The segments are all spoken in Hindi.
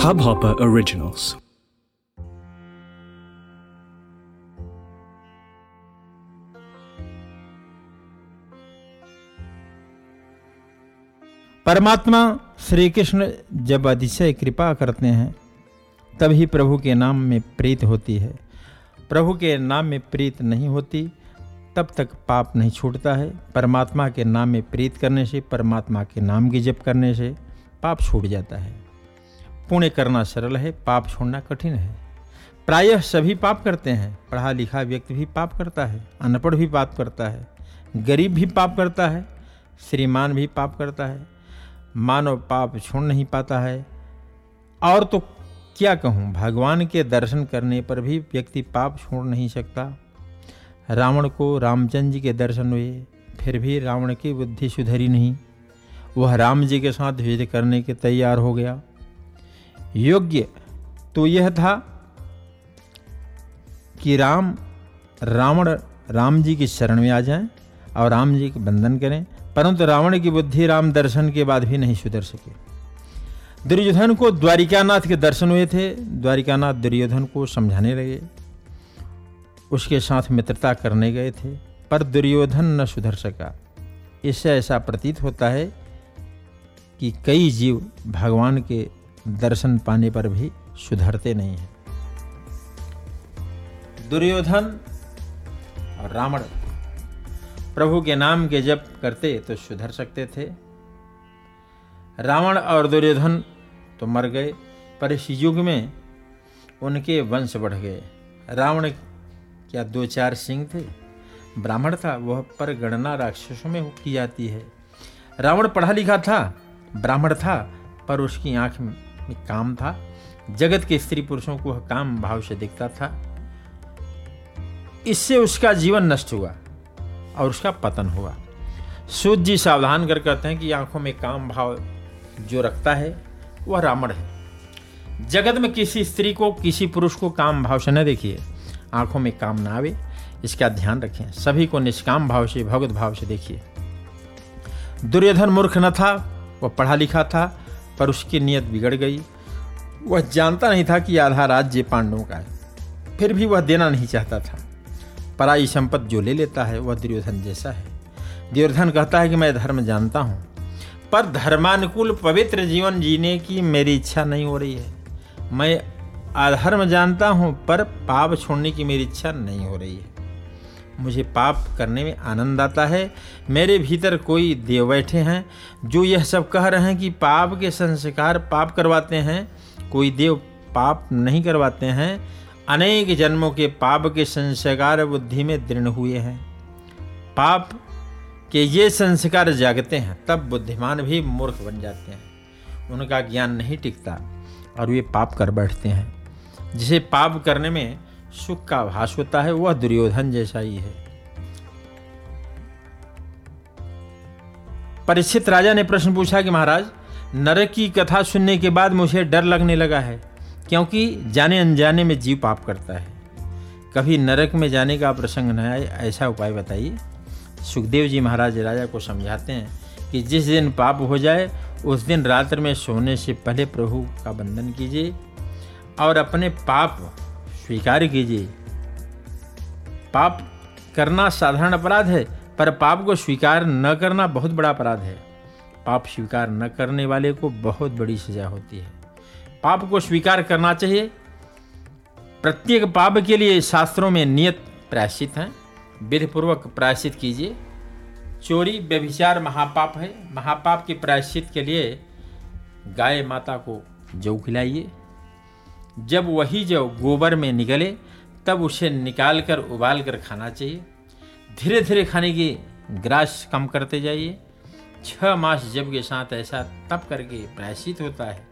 Hubhopper Originals. परमात्मा श्री कृष्ण जब अतिशय कृपा करते हैं, तभी प्रभु के नाम में प्रीत होती है। प्रभु के नाम में प्रीत नहीं होती, तब तक पाप नहीं छूटता है। परमात्मा के नाम में प्रीत करने से, परमात्मा के नाम की जप करने से पाप छूट जाता है। पुण्य करना सरल है, पाप छोड़ना कठिन है। प्रायः सभी पाप करते हैं, पढ़ा लिखा व्यक्ति भी पाप करता है, अनपढ़ भी पाप करता है, गरीब भी पाप करता है, श्रीमान भी पाप करता है, मानव पाप छोड़ नहीं पाता है। और तो क्या कहूँ, भगवान के दर्शन करने पर भी व्यक्ति पाप छोड़ नहीं सकता। रावण को रामचंद्र जी के दर्शन हुए, फिर भी रावण की बुद्धि सुधरी नहीं। वह राम जी के साथ युद्ध करने के तैयार हो गया। योग्य। तो यह था कि राम, रावण, राम जी की शरण में आ जाएँ और राम जी के बंधन करें। परंतु रावण की बुद्धि राम दर्शन के बाद भी नहीं सुधर सके। दुर्योधन को द्वारिकानाथ के दर्शन हुए थे। द्वारिकानाथ दुर्योधन को समझाने लगे। उसके साथ मित्रता करने गए थे, पर दुर्योधन न सुधर सका। इससे ऐसा प्रतीत होता है कि कई जीव भगवान के दर्शन पाने पर भी सुधरते नहीं हैं। दुर्योधन और रावण, प्रभु के नाम के जप करते तो सुधर सकते थे। रावण और दुर्योधन तो मर गए, पर इस युग में उनके वंश बढ़ गए। रावण क्या दो चार सिंह थे? ब्राह्मण था, वह पर गणना राक्षसों में की जाती है। रावण पढ़ा लिखा था, ब्राह्मण था, पर उसकी आँख में काम था। जगत के स्त्री पुरुषों को काम भाव से दिखता था। इससे उसका जीवन नष्ट हुआ और उसका पतन हुआ। सूद जी सावधान कर कहते हैं कि आँखों में काम भाव जो रखता है, वह रावण है। जगत में किसी स्त्री को, किसी पुरुष को काम भाव से न देखिए। आँखों में काम ना आवे, इसका ध्यान रखें। सभी को निष्काम भाव से, भगवत भाव से देखिए। दुर्योधन मूर्ख न था, वह पढ़ा लिखा था पर उसकी नीयत बिगड़ गई। वह जानता नहीं था कि आधा राज्य पांडवों का है। फिर भी वह देना नहीं चाहता था। पराई संपत्ति जो ले लेता है, वह दुर्योधन जैसा है। दुर्योधन कहता है कि मैं धर्म जानता हूँ, पर धर्मानुकूल पवित्र जीवन जीने की मेरी इच्छा नहीं हो रही है। मैं अधर्म जानता हूँ, पर पाप छोड़ने की मेरी इच्छा नहीं हो रही है। मुझे पाप करने में आनंद आता है। मेरे भीतर कोई देव बैठे हैं, जो यह सब कह रहे हैं कि पाप के संस्कार पाप करवाते हैं। कोई देव पाप नहीं करवाते हैं। अनेक जन्मों के पाप के संस्कार बुद्धि में दृढ़ हुए हैं। पाप के ये संस्कार जागते हैं, तब बुद्धिमान भी मूर्ख बन जाते हैं। उनका ज्ञान नहीं टिकता, और वे पाप कर बैठते हैं। जिसे पाप करने में सुख का भास होता है, वह दुर्योधन जैसा ही है। परीक्षित राजा ने प्रश्न पूछा कि महाराज, नरक की कथा सुनने के बाद मुझे डर लगने लगा है, क्योंकि जाने अनजाने में जीव पाप करता है। कभी नरक में जाने का प्रसंग न आए, ऐसा उपाय बताइए। सुखदेव जी महाराज राजा को समझाते हैं कि जिस दिन पाप हो जाए, उस दिन रात्र में सोने से पहले प्रभु का बंधन कीजिए और अपने पाप स्वीकार कीजिए। पाप करना साधारण अपराध है, पर पाप को स्वीकार न करना बहुत बड़ा अपराध है। पाप स्वीकार न करने वाले को बहुत बड़ी सजा होती है। पाप को स्वीकार करना चाहिए। प्रत्येक पाप के लिए शास्त्रों में नियत प्रायश्चित हैं। विधिपूर्वक प्रायश्चित कीजिए। चोरी, व्यभिचार महापाप है। महापाप के प्रायश्चित के लिए गाय माता को जौ खिलाइए। जब वही जो गोबर में निकले तब उसे निकाल कर उबाल कर खाना चाहिए। धीरे धीरे खाने की ग्रास कम करते जाइए। छः मास जब के साथ ऐसा तब करके प्रायश्चित होता है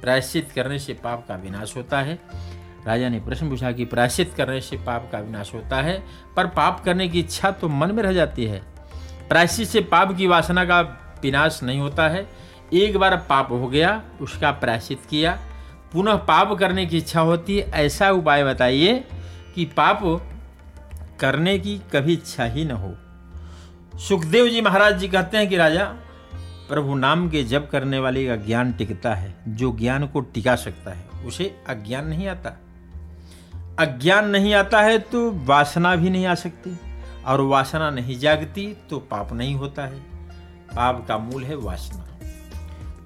प्रायश्चित करने से पाप का विनाश होता है। राजा ने प्रश्न पूछा कि प्रायश्चित करने से पाप का विनाश होता है, पर पाप करने की इच्छा तो मन में रह जाती है। प्रायश्चित से पाप की वासना का विनाश नहीं होता है। एक बार पाप हो गया, उसका प्रायश्चित किया पुनः पाप करने की इच्छा होती है, ऐसा उपाय बताइए कि पाप करने की कभी इच्छा ही न हो। सुखदेव जी महाराज जी कहते हैं कि, राजा, प्रभु नाम के जप करने वाले का ज्ञान टिकता है, जो ज्ञान को टिका सकता है, उसे अज्ञान नहीं आता। अज्ञान नहीं आता है तो वासना भी नहीं आ सकती, और वासना नहीं जागती तो पाप नहीं होता है। पाप का मूल है वासना।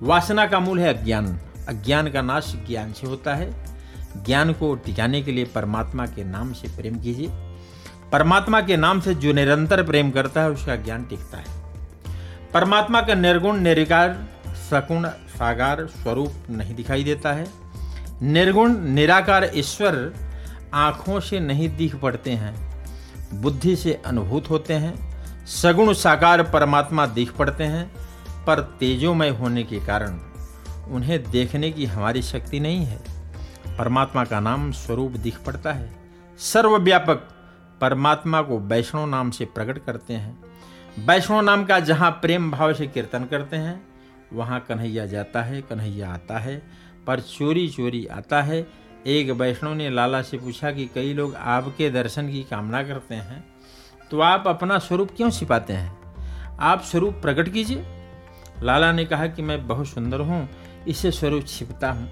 वासना का मूल है अज्ञान। अज्ञान का नाश ज्ञान से होता है। ज्ञान को टिकाने के लिए परमात्मा के नाम से प्रेम कीजिए। परमात्मा के नाम से जो निरंतर प्रेम करता है, उसका ज्ञान टिकता है। परमात्मा का निर्गुण निर्विकार सकुण सागार स्वरूप नहीं दिखाई देता है। निर्गुण, निराकार ईश्वर आँखों से नहीं दिख पड़ते हैं, बुद्धि से अनुभूत होते हैं। सगुण साकार परमात्मा दिख पड़ते हैं, पर तेजोमय होने के कारण उन्हें देखने की हमारी शक्ति नहीं है। परमात्मा का नाम स्वरूप दिख पड़ता है। सर्वव्यापक परमात्मा को वैष्णव नाम से प्रकट करते हैं। वैष्णव नाम का जहाँ प्रेम भाव से कीर्तन करते हैं, वहाँ कन्हैया जाता है, कन्हैया आता है, पर चोरी चोरी आता है। एक वैष्णव ने लाला से पूछा कि कई लोग आपके दर्शन की कामना करते हैं तो आप अपना स्वरूप क्यों छिपाते हैं? आप स्वरूप प्रकट कीजिए। लाला ने कहा कि मैं बहुत सुंदर हूँ इससे स्वरूप छिपता हूँ,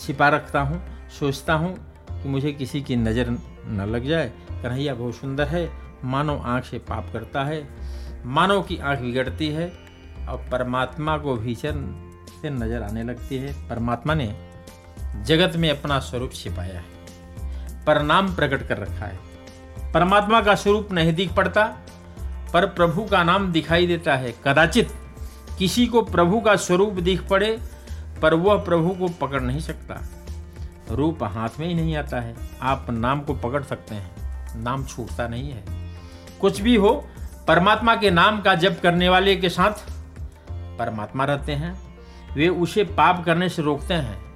छिपा रखता हूँ, सोचता हूँ कि मुझे किसी की नज़र न लग जाए। कन्हैया बहुत सुंदर है मानव आँख से पाप करता है मानव की आँख बिगड़ती है, और परमात्मा को भीषण से नज़र आने लगती है। परमात्मा ने जगत में अपना स्वरूप छिपाया है पर नाम प्रकट कर रखा है। परमात्मा का स्वरूप नहीं दिख पड़ता, पर प्रभु का नाम दिखाई देता है। कदाचित किसी को प्रभु का स्वरूप दिख पड़े पर वह प्रभु को पकड़ नहीं सकता। रूप हाथ में ही नहीं आता है। आप नाम को पकड़ सकते हैं। नाम छूटता नहीं है। कुछ भी हो, परमात्मा के नाम का जप करने वाले के साथ परमात्मा रहते हैं। वे उसे पाप करने से रोकते हैं।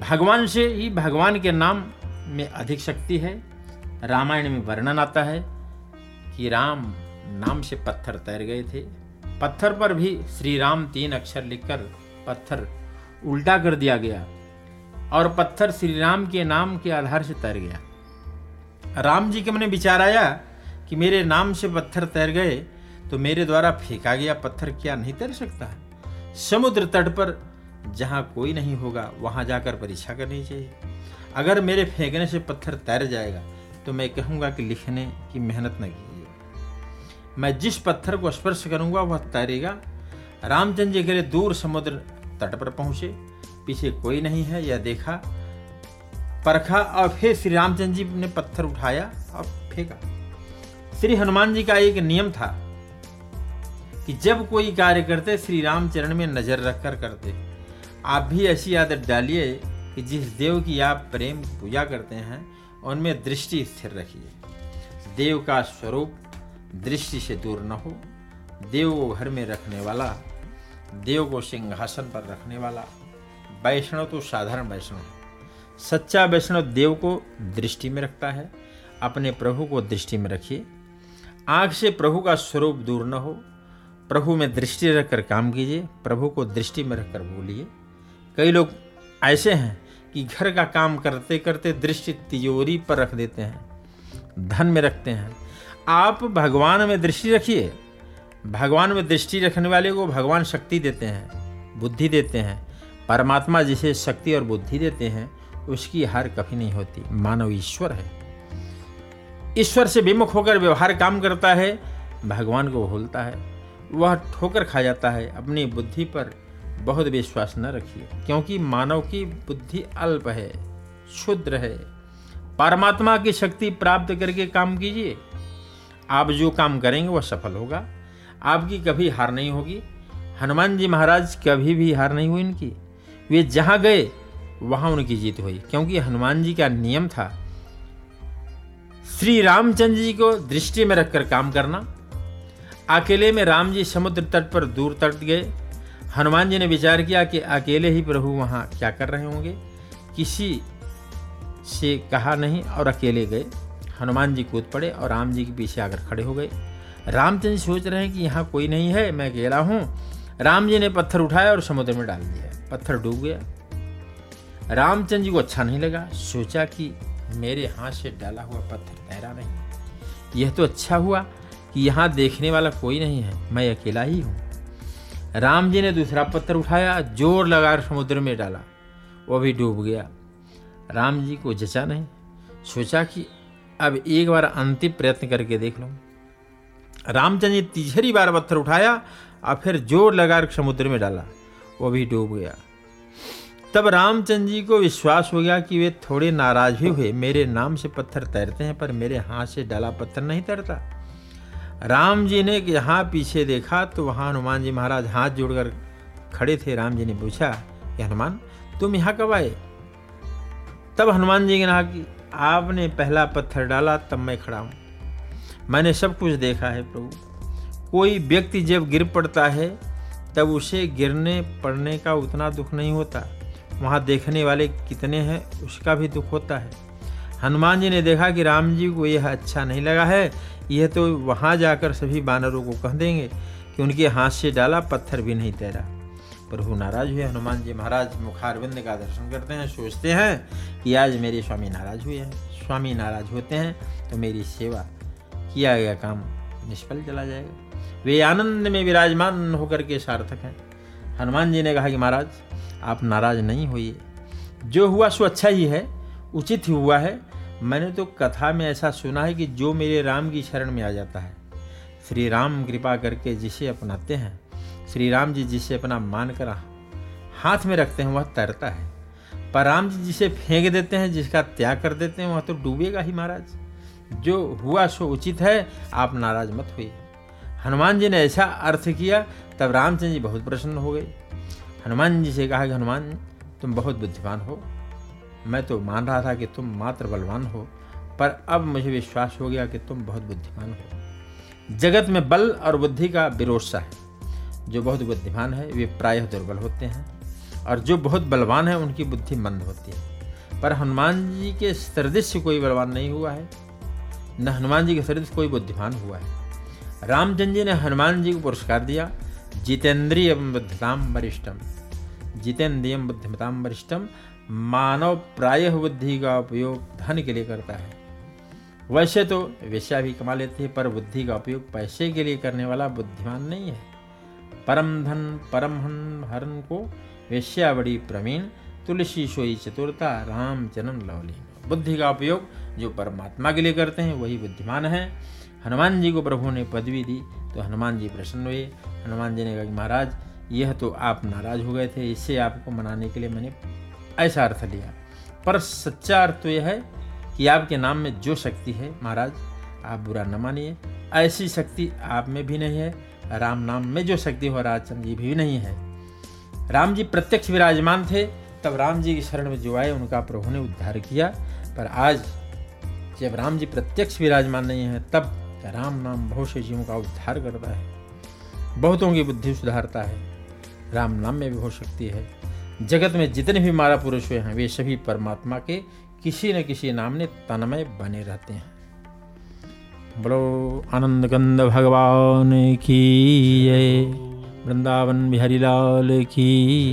भगवान से ही भगवान के नाम में अधिक शक्ति है। रामायण में वर्णन आता है कि राम नाम से पत्थर तैर गए थे। पत्थर पर भी श्री राम तीन अक्षर लिखकर पत्थर उल्टा कर दिया गया और पत्थर श्री राम के नाम के आधार से तैर गया। राम जी के मन विचार आया कि मेरे नाम से पत्थर तैर गए तो मेरे द्वारा फेंका गया पत्थर क्या नहीं तैर सकता? समुद्र तट पर जहाँ कोई नहीं होगा, वहाँ जाकर परीक्षा करनी चाहिए। अगर मेरे फेंकने से पत्थर तैर जाएगा तो मैं कहूँगा कि लिखने की मेहनत न कीजिए। मैं जिस पत्थर को स्पर्श करूँगा, वह तैरेगा। रामचंद्र जी के दूर समुद्र तट पर पहुँचे, पीछे कोई नहीं है, यह देखा, परखा और फिर श्री रामचंद्र जी ने पत्थर उठाया और फेंका। श्री हनुमान जी का एक नियम था कि जब कोई कार्य करते, श्री राम चरण में नज़र रखकर करते। आप भी ऐसी आदत डालिए कि जिस देव की आप प्रेम पूजा करते हैं, उनमें दृष्टि स्थिर रखिए। देव का स्वरूप दृष्टि से दूर न हो। देव को घर में रखने वाला देव को सिंहासन पर रखने वाला। वैष्णव तो साधारण वैष्णव है। सच्चा वैष्णव देव को दृष्टि में रखता है। अपने प्रभु को दृष्टि में रखिए। आँख से प्रभु का स्वरूप दूर न हो। प्रभु में दृष्टि रखकर काम कीजिए। प्रभु को दृष्टि में रखकर बोलिए। कई लोग ऐसे हैं कि घर का काम करते करते दृष्टि तिजोरी पर रख देते हैं। धन में रखते हैं। आप भगवान में दृष्टि रखिए। भगवान में दृष्टि रखने वाले को भगवान शक्ति देते हैं, बुद्धि देते हैं। परमात्मा जिसे शक्ति और बुद्धि देते हैं, उसकी हार कभी नहीं होती। मानव ईश्वर है। ईश्वर से विमुख होकर व्यवहार काम करता है, भगवान को भूलता है। वह ठोकर खा जाता है, अपनी बुद्धि पर बहुत विश्वास न रखिए, क्योंकि मानव की बुद्धि अल्प है, क्षुद्र है। परमात्मा की शक्ति प्राप्त करके काम कीजिए। आप जो काम करेंगे, वह सफल होगा। आपकी कभी हार नहीं होगी। हनुमान जी महाराज कभी भी हार नहीं हुई इनकी वे जहाँ गए, वहाँ उनकी जीत हुई, क्योंकि हनुमान जी का नियम था, श्री रामचंद्र जी को दृष्टि में रखकर काम करना। अकेले में राम जी समुद्र तट पर दूर तट गए। हनुमान जी ने विचार किया कि अकेले ही प्रभु वहाँ क्या कर रहे होंगे। किसी से कहा नहीं और अकेले गए। हनुमान जी कूद पड़े और राम जी के पीछे आकर खड़े हो गए। रामचंद्र सोच रहे हैं कि यहाँ कोई नहीं है, मैं अकेला हूँ। राम जी ने पत्थर उठाया और समुद्र में डाल दिया। पत्थर डूब गया। रामचंद्र जी को अच्छा नहीं लगा। सोचा कि मेरे हाथ से डाला हुआ पत्थर तैरा नहीं। यह तो अच्छा हुआ कि यहाँ देखने वाला कोई नहीं है, मैं अकेला ही हूँ। राम जी ने दूसरा पत्थर उठाया, ज़ोर लगा समुद्र में डाला। वो भी डूब गया। राम जी को जचा नहीं। सोचा कि अब एक बार अंतिम प्रयत्न करके देख लो। रामचंद्र जी तीसरी बार पत्थर उठाया और फिर ज़ोर लगा समुद्र में डाला। वो भी डूब गया। तब रामचंद्र जी को विश्वास हो गया कि वे थोड़े नाराज़ भी हुए। मेरे नाम से पत्थर तैरते हैं, पर मेरे हाथ से डाला पत्थर नहीं तैरता। राम जी ने यहाँ पीछे देखा तो वहाँ हनुमान जी महाराज हाथ जोड़कर खड़े थे। राम जी ने पूछा कि हनुमान, तुम यहाँ कब आए? तब हनुमान जी ने कहा कि, आपने पहला पत्थर डाला, तब मैं खड़ा हूँ। मैंने सब कुछ देखा है प्रभु। कोई व्यक्ति जब गिर पड़ता है, तब उसे गिरने पड़ने का उतना दुख नहीं होता। वहाँ देखने वाले कितने हैं, उसका भी दुख होता है। हनुमान जी ने देखा कि राम जी को यह अच्छा नहीं लगा है। यह तो वहाँ जाकर सभी बानरों को कह देंगे कि उनके हाथ से डाला, पत्थर भी नहीं तैरा। प्रभु नाराज़ हुए। हनुमान जी महाराज मुखारविंद का दर्शन करते हैं, सोचते हैं कि आज मेरे स्वामी नाराज़ हुए हैं। स्वामी नाराज़ होते हैं तो मेरी सेवा किया गया काम निष्फल चला जाएगा। वे आनंद में विराजमान होकर के सार्थक हैं। हनुमान जी ने कहा कि महाराज, आप नाराज़ नहीं होइए। जो हुआ सो अच्छा ही है, उचित ही हुआ है। मैंने तो कथा में ऐसा सुना है कि जो मेरे राम की शरण में आ जाता है, श्री राम कृपा करके जिसे अपनाते हैं, श्री राम जी जिसे अपना मान कर हाथ में रखते हैं, वह तैरता है। पर राम जी जिसे फेंक देते हैं, जिसका त्याग कर देते हैं, वह तो डूबेगा ही महाराज। जो हुआ सो उचित है, आप नाराज़ मत हुई हनुमान जी ने ऐसा अर्थ किया, तब रामचंद्र जी बहुत प्रसन्न हो गए। हनुमान जी से कहा कि, हनुमान, तुम बहुत बुद्धिमान हो। मैं तो मान रहा था कि तुम मात्र बलवान हो, पर अब मुझे विश्वास हो गया कि तुम बहुत बुद्धिमान हो। जगत में बल और बुद्धि का विरोध है। जो बहुत बुद्धिमान है, वे प्रायः दुर्बल होते हैं, और जो बहुत बलवान है, उनकी बुद्धि मंद होती है। पर हनुमान जी के सदृश कोई बलवान नहीं हुआ है। न हनुमान जी के सदृश कोई बुद्धिमान हुआ है। रामचंद्र जी ने हनुमान जी को पुरस्कार दिया, जितेंद्रिय बुद्धताम वरिष्ठम जितेंद्रिय बुद्धिमताम वरिष्ठम मानव प्राय बुद्धि का उपयोग धन के लिए करता है। वैसे तो वेश्या भी कमा लेती है, पर बुद्धि का उपयोग पैसे के लिए करने वाला बुद्धिमान नहीं है। परम धन, परम हन, हरन को वेश्या बड़ी प्रवीण, तुलसी सोई चतुरता, राम चरण लवली। बुद्धि का उपयोग जो परमात्मा के लिए करते हैं, वही बुद्धिमान है। हनुमान जी को प्रभु ने पदवी दी तो हनुमान जी प्रसन्न हुए। हनुमान जी ने कहा कि महाराज, यह तो आप नाराज़ हो गए थे इससे आपको मनाने के लिए मैंने ऐसा अर्थ लिया। पर सच्चा अर्थ तो यह है कि आपके नाम में जो शक्ति है, महाराज, आप बुरा न मानिए। ऐसी शक्ति आप में भी नहीं है, राम नाम में जो शक्ति हो राजचंद जी भी नहीं है। राम जी प्रत्यक्ष विराजमान थे, तब राम जी की शरण में जो आए, उनका प्रभु ने उद्धार किया। पर आज जब राम जी प्रत्यक्ष विराजमान नहीं है, तब राम नाम बहुत से जीवों का उद्धार करता है। बहुतों की बुद्धि सुधारता है। राम नाम में भी हो सकती है। जगत में जितने भी मारा पुरुष हुए हैं, वे सभी परमात्मा के किसी न किसी नाम ने तनमय बने रहते हैं। बोलो आनंद गंद भगवान की वृंदावन बिहारी लाल की